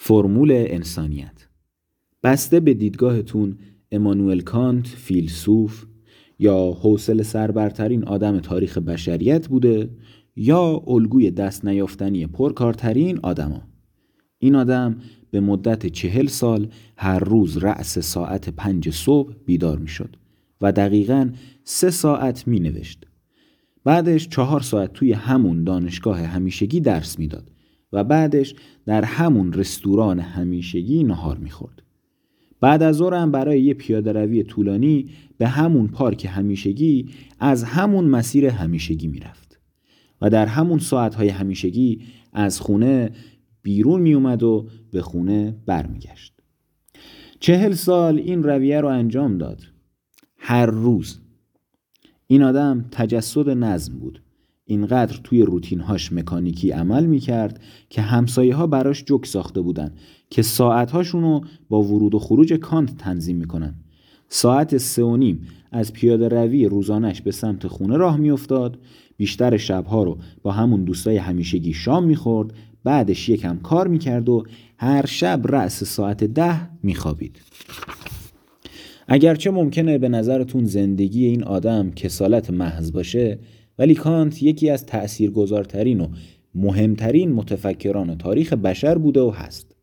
فرمول انسانیت. بسته به دیدگاهتون امانوئل کانت فیلسوف یا حوصله سربرترین آدم تاریخ بشریت بوده یا الگوی دست نیافتنی پرکارترین آدما. این آدم به مدت چهل سال هر روز رأس ساعت پنج صبح بیدار می شد و دقیقا سه ساعت می نوشت. بعدش چهار ساعت توی همون دانشگاه همیشگی درس می‌داد. و بعدش در همون رستوران همیشگی نهار می‌خورد. بعد از ظهر هم برای یه پیاده روی طولانی به همون پارک همیشگی از همون مسیر همیشگی می‌رفت و در همون ساعتهای همیشگی از خونه بیرون میومد و به خونه برمیگشت. چهل سال این رویه رو انجام داد. هر روز این آدم تجسد نظم بود اینقدر توی روتینهاش مکانیکی عمل می‌کرد که همسایه ها براش جک ساخته بودن که ساعتهاشون رو با ورود و خروج کانت تنظیم می‌کنن. ساعت سه و نیم از پیاده روی روزانش به سمت خونه راه میافتاد بیشتر شبها رو با همون دوستای همیشگی شام می‌خورد بعدش یکم کار می‌کرد و هر شب رأس ساعت ده میخوابید. اگرچه ممکنه به نظرتون زندگی این آدم کسالت محض باشه ولی کانت یکی از تأثیرگذارترین و مهمترین متفکران تاریخ بشر بوده و هست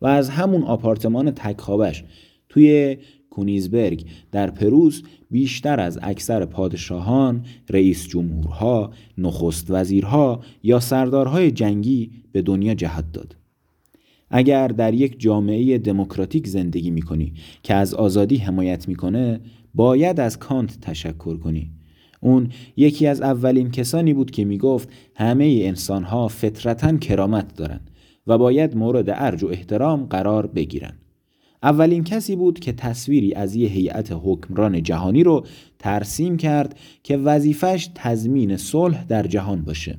و از همون آپارتمان تکخوابش توی کونیزبرگ در پروس بیشتر از اکثر پادشاهان، رئیس جمهورها، نخست وزیرها یا سردارهای جنگی به دنیا جهت داد. اگر در یک جامعه دموکراتیک زندگی می‌کنی که از آزادی حمایت می‌کنه باید از کانت تشکر کنی اون یکی از اولین کسانی بود که می‌گفت همه انسان ها فطرتا کرامت دارند و باید مورد ارج و احترام قرار بگیرن. اولین کسی بود که تصویری از یه هیئت حکمران جهانی رو ترسیم کرد که وظیفش تضمین صلح در جهان باشه.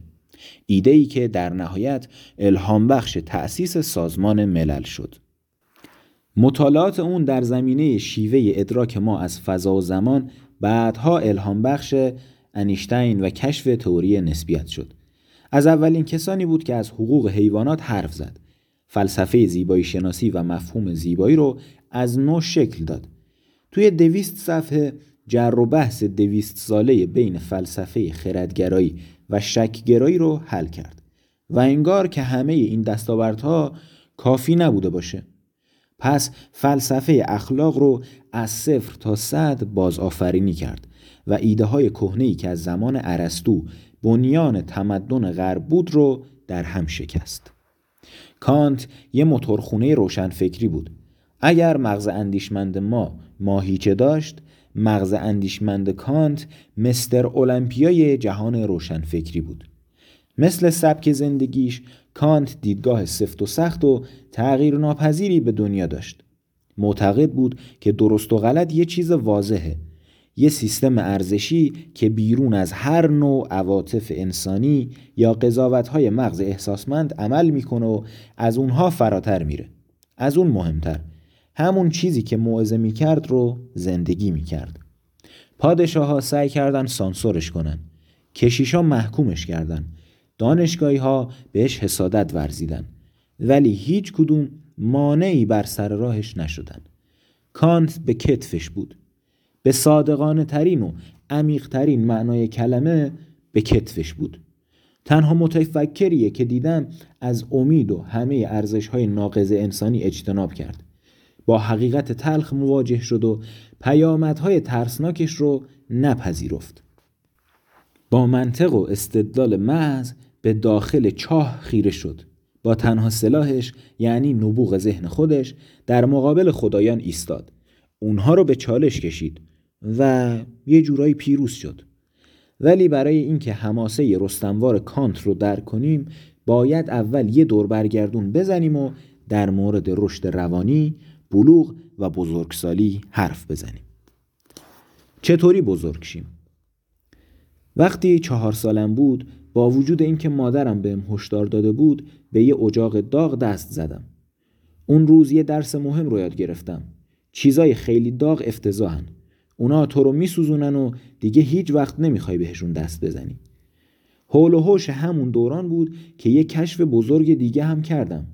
ایده ای که در نهایت الهام بخش تأسیس سازمان ملل شد. مطالعات اون در زمینه شیوه ادراک ما از فضا و زمان بعدها الهام بخش انیشتین و کشف تئوری نسبیت شد. از اولین کسانی بود که از حقوق حیوانات حرف زد. فلسفه زیبایی شناسی و مفهوم زیبایی رو از نو شکل داد. توی دویست صفحه جر و بحث دویست ساله بین فلسفه خردگرایی و شکگرایی رو حل کرد. و انگار که همه این دستاوردها کافی نبوده باشه. پس فلسفه اخلاق رو از صفر تا صد بازآفرینی کرد و ایده های کهنه که از زمان ارسطو بنیان تمدن غرب بود رو در هم شکست. کانت یه موتورخونه روشنفکری بود. اگر مغز اندیشمند ما ماهیچه داشت مغز اندیشمند کانت مستر المپیای جهان روشنفکری بود. مثل سبک زندگیش کانت دیدگاه سفت و سخت و تغییر ناپذیری به دنیا داشت. معتقد بود که درست و غلط یه چیز واضحه. یه سیستم ارزشی که بیرون از هر نوع عواطف انسانی یا قضاوتهای مغز احساسمند عمل می‌کنه و از اونها فراتر میره. از اون مهمتر. همون چیزی که موعظه می‌کرد رو زندگی می‌کرد. پادشاه ها سعی کردن سانسورش کنن. کشیشا محکومش کردن. دانشگاهی ها بهش حسادت ورزیدن. ولی هیچ کدوم مانعی بر سر راهش نشدن. کانت به کتفش بود. به صادقانه ترین و عمیق ترین معنای کلمه به کتفش بود. تنها متفکریه که دیدم از امید و همه ارزش های ناقض انسانی اجتناب کرد. با حقیقت تلخ مواجه شد و پیامدهای ترسناکش رو نپذیرفت. با منطق و استدلال محض به داخل چاه خیره شد. با تنها سلاحش یعنی نبوغ ذهن خودش در مقابل خدایان ایستاد. اونها رو به چالش کشید و یه جورایی پیروز شد. ولی برای اینکه حماسه رستموار کانت رو درک کنیم باید اول یه دور برگردون بزنیم و در مورد رشد روانی بلوغ و بزرگسالی حرف بزنیم. چطوری بزرگ شیم؟ وقتی چهار سالم بود با وجود اینکه مادرم بهم هشدار داده بود به یه اجاق داغ دست زدم. اون روز یه درس مهم رو یاد گرفتم. چیزای خیلی داغ افتضاحن. اونا تو رو میسوزونن و دیگه هیچ وقت نمی‌خوای بهشون دست بزنی. حول و حوش همون دوران بود که یه کشف بزرگ دیگه هم کردم.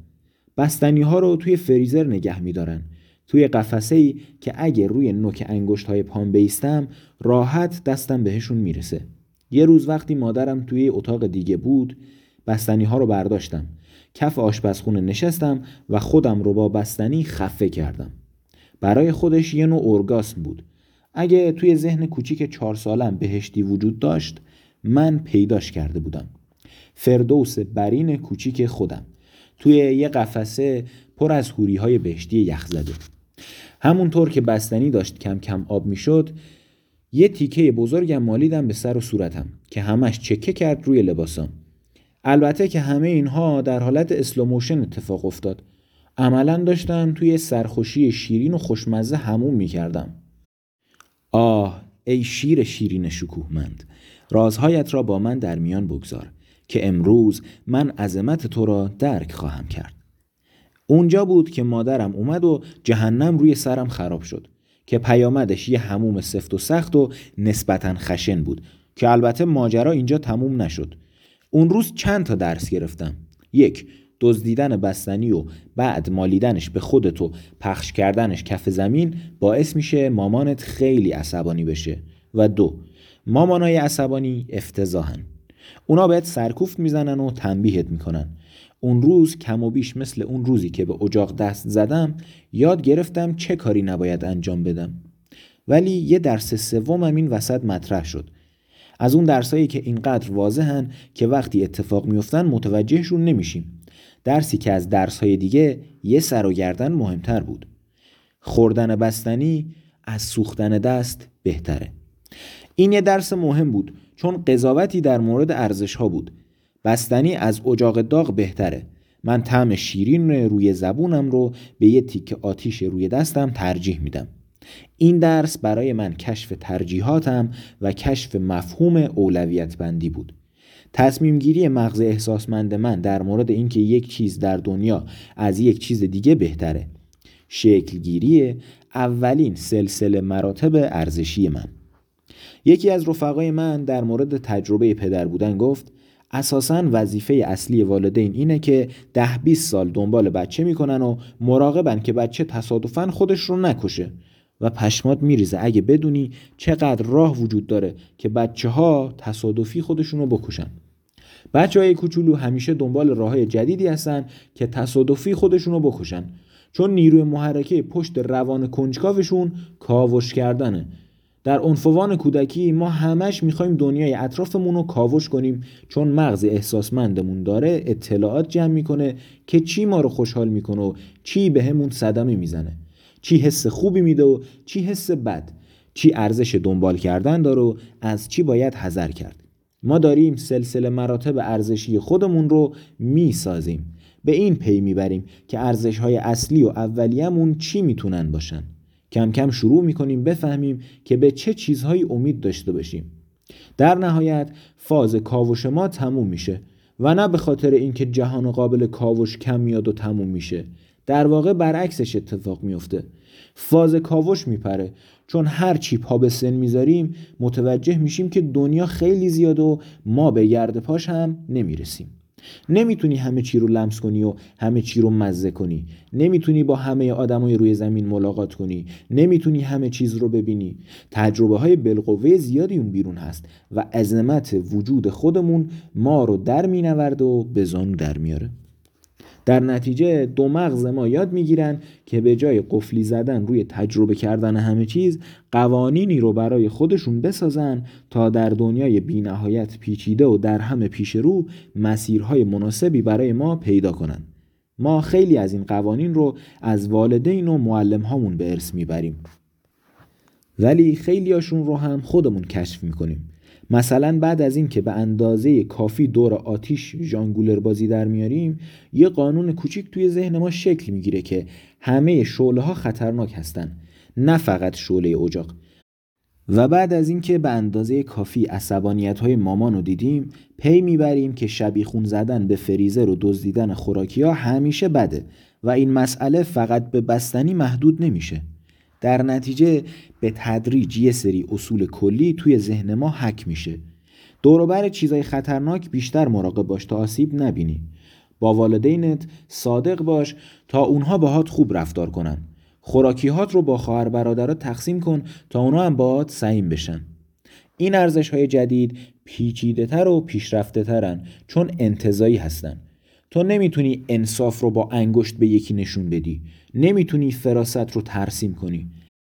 بستنی ها رو توی فریزر نگه میدارن. توی قفسه ای که اگه روی نوک انگشت های پام بیستم راحت دستم بهشون می‌رسه. یه روز وقتی مادرم توی اتاق دیگه بود بستنی ها رو برداشتم. کف آشپزخونه نشستم و خودم رو با بستنی خفه کردم. برای خودش یه نوع ارگاسم بود. اگه توی ذهن کوچیک چهار سالم بهشتی وجود داشت من پیداش کرده بودم. فردوس برین کوچیک خودم. توی یه قفسه پر از حوری های بهشتی یخ زده. همونطور که بستنی داشت کم کم آب می‌شد یه تیکه بزرگم مالیدم به سر و صورتم که همش چکه کرد روی لباسم البته که همه اینها در حالت slow motion اتفاق افتاد. عملا داشتم توی سرخوشی شیرین و خوشمزه حموم می‌کردم. آه ای شیر شیرین شکوهمند رازهایت را با من در میان بگذار که امروز من عظمت تو را درک خواهم کرد. اونجا بود که مادرم اومد و جهنم روی سرم خراب شد. که پیامدش یه هموم سفت و سخت و نسبتا خشن بود که البته ماجرا اینجا تموم نشد. اون روز چند تا درس گرفتم. یک دزدیدن بستنی و بعد مالیدنش به خودت و پخش کردنش کف زمین باعث میشه مامانت خیلی عصبانی بشه. و دو مامانای عصبانی افتضاحن. اونا بهت سرکوفت می‌زنن و تنبیهت می‌کنن. اون روز کم و بیش مثل اون روزی که به اجاق دست زدم یاد گرفتم چه کاری نباید انجام بدم. ولی یه درس سومم این وسط مطرح شد. از اون درسایی که اینقدر واضحن که وقتی اتفاق میفتن متوجهشون نمیشیم. درسی که از درسهای دیگه یه سر و گردن مهمتر بود. خوردن بستنی از سوختن دست بهتره. این یه درس مهم بود چون قضاوتی در مورد ارزش ها بود. بستنی از اجاق داغ بهتره. من طعم شیرین روی زبونم رو به یه تیک آتیش روی دستم ترجیح میدم. این درس برای من کشف ترجیحاتم و کشف مفهوم اولویت بندی بود. تصمیم گیری مغز احساسمند من در مورد اینکه یک چیز در دنیا از یک چیز دیگه بهتره. شکلگیری اولین سلسله مراتب ارزشی من. یکی از رفقای من در مورد تجربه پدر بودن گفت اساسا وظیفه اصلی والدین اینه که ده 20 سال دنبال بچه می‌کنن و مراقبن که بچه تصادفا خودش رو نکشه و پشمات میریزه. اگه بدونی چقدر راه وجود داره که بچه ها تصادفی خودشون رو بکشن. بچه های کوچولو همیشه دنبال راه جدیدی هستن که تصادفی خودشون رو بکشن. چون نیروی محرکه پشت روان کنجکاوشون کاوش کردنه. در عنفوان کودکی ما همش می‌خوایم دنیای اطرافمون رو کاوش کنیم چون مغز احساسمندمون داره اطلاعات جمع می‌کنه که چی ما رو خوشحال می‌کنه و چی به همون صدمه می‌زنه. چی حس خوبی میده و چی حس بد. چی ارزش دنبال کردن داره و از چی باید حذر کرد. ما داریم سلسله مراتب ارزشی خودمون رو می‌سازیم. به این پی می‌بریم که ارزش های اصلی و اولیه‌مون چی می‌تونن باشن. کم کم شروع می‌کنیم بفهمیم که به چه چیزهایی امید داشته باشیم. در نهایت فاز کاوش ما تموم میشه و نه به خاطر اینکه جهان قابل کاوش کم میاد و تموم میشه. در واقع برعکسش اتفاق میفته فاز کاوش میپره. چون هر چی پا به سن می‌ذاریم متوجه میشیم که دنیا خیلی زیاد و ما به گرد پاش هم نمی‌رسیم. نمی‌تونی همه چی رو لمس کنی و همه چی رو مزه کنی. نمی‌تونی با همه آدمای روی زمین ملاقات کنی. نمی‌تونی همه چیز رو ببینی. تجربه های بالقوه زیادی اون بیرون هست و عظمت وجود خودمون ما رو در مینورد و به زانو در میاره. در نتیجه دو مغز ما یاد می‌گیرن که به جای قفلی زدن روی تجربه کردن همه چیز قوانینی رو برای خودشون بسازن تا در دنیای بینهایت پیچیده و در همه پیش رو مسیرهای مناسبی برای ما پیدا کنن. ما خیلی از این قوانین رو از والدین و معلم هامون به ارث می‌بریم. ولی خیلیاشون رو هم خودمون کشف می‌کنیم. مثلا بعد از این که به اندازه کافی دور آتیش ژانگولر بازی در میاریم یه قانون کوچیک توی ذهن ما شکل می‌گیره که همه شعله ها خطرناک هستن نه فقط شعله اجاق. و بعد از اینکه به اندازه کافی عصبانیت های مامان رو دیدیم پی می‌بریم که شبیخون زدن به فریزر و دزدیدن خوراکی ها همیشه بده و این مسئله فقط به بستنی محدود نمیشه. در نتیجه به تدریج یه سری اصول کلی توی ذهن ما حک میشه. دوروبر چیزای خطرناک بیشتر مراقب باش تا آسیب نبینی. با والدینت صادق باش تا اونها باهات خوب رفتار کنن. خوراکیهات رو با خواهر برادرات تقسیم کن تا اونها هم باهات سعیم بشن. این ارزش های جدید پیچیده تر و پیشرفته ترن چون انتظایی هستن. تو نمی‌تونی انصاف رو با انگشت به یکی نشون بدی. نمی‌تونی فراست رو ترسیم کنی.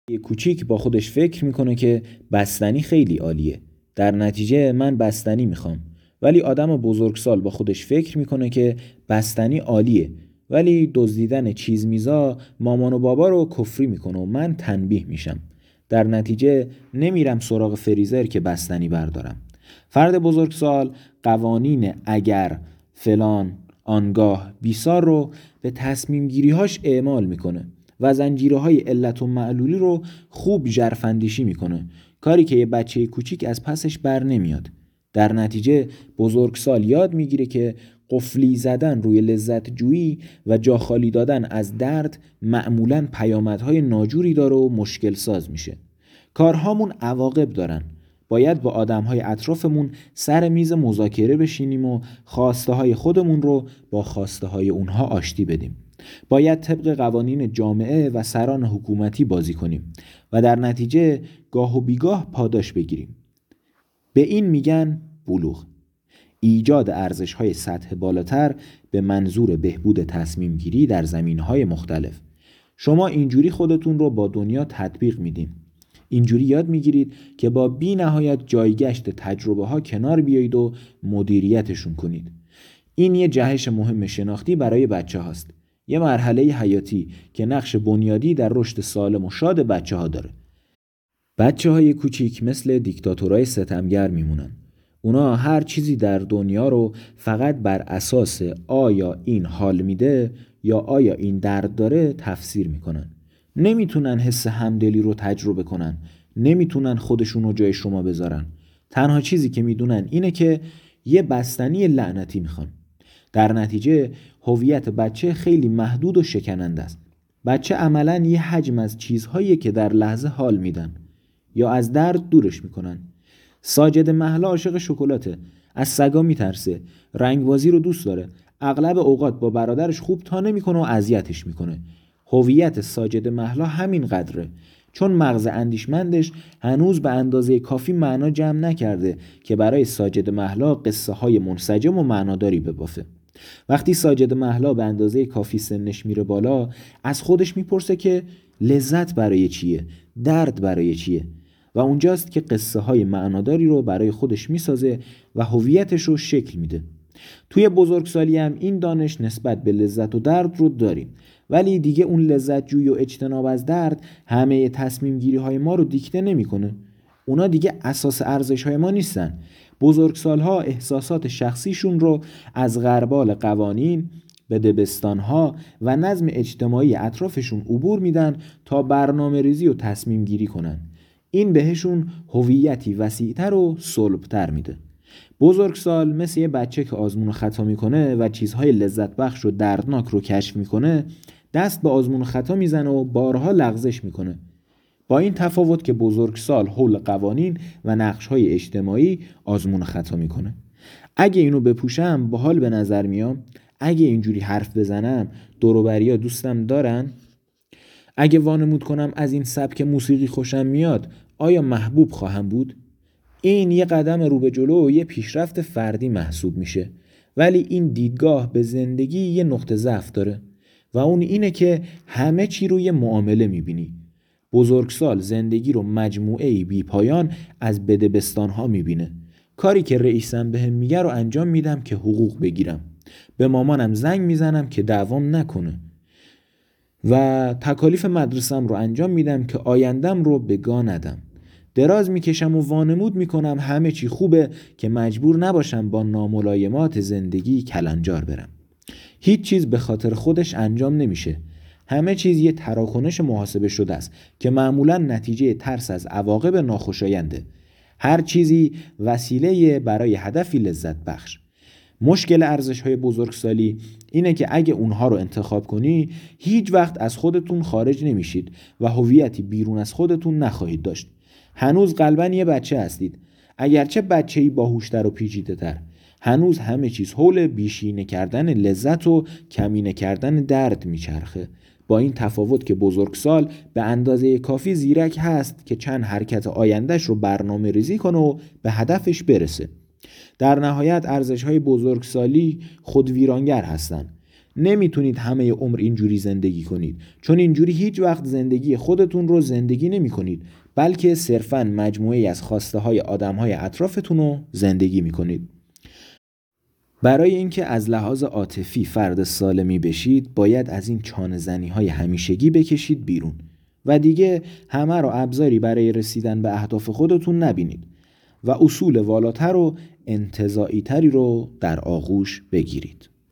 یه کوچیک با خودش فکر می‌کنه که بستنی خیلی عالیه. در نتیجه من بستنی می‌خوام. ولی آدم بزرگسال با خودش فکر می‌کنه که بستنی عالیه. ولی دزدیدن چیز میزا مامان و بابا رو کفری می‌کنه و من تنبیه میشم. در نتیجه نمیرم سراغ فریزر که بستنی بردارم. فرد بزرگسال قوانین اگر فلان آنگاه بیسار رو به تصمیم گیریهاش اعمال می‌کنه و زنجیره های علت و معلولی رو خوب جرفندیشی می‌کنه. کاری که یه بچه کوچیک از پسش بر نمیاد. در نتیجه بزرگسال یاد می‌گیره که قفلی زدن روی لذت جویی و جا خالی دادن از درد معمولا پیامدهای ناجوری داره و مشکل ساز میشه. کارهامون عواقب دارن. باید با آدم های اطرافمون سر میز مذاکره بشینیم و خواسته های خودمون رو با خواسته های اونها آشتی بدیم. باید طبق قوانین جامعه و سران حکومتی بازی کنیم و در نتیجه گاه و بیگاه پاداش بگیریم. به این میگن بلوغ. ایجاد ارزش های سطح بالاتر به منظور بهبود تصمیم گیری در زمین های مختلف. شما اینجوری خودتون رو با دنیا تطبیق میدیم اینجوری یاد می‌گیرید که با بی نهایت جایگشت تجربه ها کنار بیایید و مدیریتشون کنید. این یه جهش مهم شناختی برای بچه هاست یه مرحله حیاتی که نقش بنیادی در رشد سالم و شاد بچه ها داره. بچه های کوچیک مثل دیکتاتورای ستمگر میمونن. اونا هر چیزی در دنیا رو فقط بر اساس آیا این حال میده یا آیا این درد داره تفسیر می‌کنن. نمی‌تونن حس همدلی رو تجربه کنن. نمی‌تونن خودشون رو جای شما بذارن. تنها چیزی که می‌دونن اینه که یه بستنی لعنتی می‌خوان. در نتیجه هویت بچه خیلی محدود و شکننده است. بچه عملا یه حجم از چیزهایی که در لحظه حال میدن یا از درد دورش می‌کنن. ساجد محلا عاشق شکلاته. از سگا میترسه. رنگبازی رو دوست داره. اغلب اوقات با برادرش خوب تا نمی‌کنه و اذیتش می‌کنه. هویت ساجد محلا همین قدره. چون مغز اندیشمندش هنوز به اندازه کافی معنا جمع نکرده که برای ساجد محلا قصه های منسجم و معناداری ببافه. وقتی ساجد محلا به اندازه کافی سنش میره بالا از خودش می‌پرسه که لذت برای چیه؟ درد برای چیه؟ و اونجاست که قصه های معناداری رو برای خودش می‌سازه و هویتش رو شکل میده. توی بزرگسالی هم این دانش نسبت به لذت و درد رو داریم. ولی دیگه اون لذت جوی و اجتناب از درد همه تصمیم گیری های ما رو دیکته نمی‌کنه. اونا دیگه اساس ارزش های ما نیستن. بزرگسالها احساسات شخصیشون رو از غربال قوانین به دبستانها و نظم اجتماعی اطرافشون عبور میدن تا برنامه ریزی و تصمیم گیری کنن. این بهشون هویتی وسیعتر و صلبتر میده. بزرگسال مثل یه بچه که آزمون خطا می‌کنه و چیزهای لذت بخش و دردناک رو کشف می‌کنه دست به آزمون خطا می‌زنه و بارها لغزش می‌کنه. با این تفاوت که بزرگسال حول قوانین و نقشهای اجتماعی آزمون خطا می‌کنه. اگه اینو بپوشم باحال به نظر میام اگه اینجوری حرف بزنم دوروبریا دوستم دارن؟ اگه وانمود کنم از این سبک موسیقی خوشم میاد آیا محبوب خواهم بود؟ این یه قدم رو به جلو و یه پیشرفت فردی محسوب میشه. ولی این دیدگاه به زندگی یه نقطه ضعف داره و اون اینه که همه چی روی معامله می‌بینی. بزرگسال زندگی رو مجموعه ای بی پایان از بدبستان ها می‌بینه. کاری که رئیسم بهم به میگه رو انجام میدم که حقوق بگیرم. به مامانم زنگ می‌زنم که دوام نکنه. و تکالیف مدرسم رو انجام میدم که آیندم رو به گا ندم. دراز می‌کشم و وانمود می‌کنم. همه چی خوبه که مجبور نباشم با ناملایمات زندگی کلنجار برم. هیچ چیز به خاطر خودش انجام نمیشه. همه چیز یه تراکنش محاسبه شده است که معمولا نتیجه ترس از عواقب ناخوشاینده. هر چیزی وسیله برای هدفی لذت بخش. مشکل ارزش های بزرگسالی اینه که اگه اونها رو انتخاب کنی هیچ وقت از خودتون خارج نمیشید و هویتی بیرون از خودتون نخواهید داشت. هنوز قلبا یه بچه هستید. اگرچه بچه ای باهوشتر و پیچیده تر هنوز همه چیز حول بیشینه کردن لذت و کمینه کردن درد میچرخه. با این تفاوت که بزرگسال به اندازه کافی زیرک هست که چند حرکت آیندهش رو برنامه ریزی کنه و به هدفش برسه. در نهایت ارزش های بزرگسالی خود ویرانگر هستند نمی‌تونید همه عمر اینجوری زندگی کنید. چون اینجوری هیچ وقت زندگی خودتون رو زندگی نمی کنید بلکه صرفا مجموعه از خواسته های آدم های اطرافتون رو زندگی می کنید برای اینکه از لحاظ عاطفی فرد سالمی بشید باید از این چانه های همیشگی بکشید بیرون. و دیگه همه رو ابزاری برای رسیدن به اهداف خودتون نبینید. و اصول والاتر و انتظایی تری رو در آغوش بگیرید.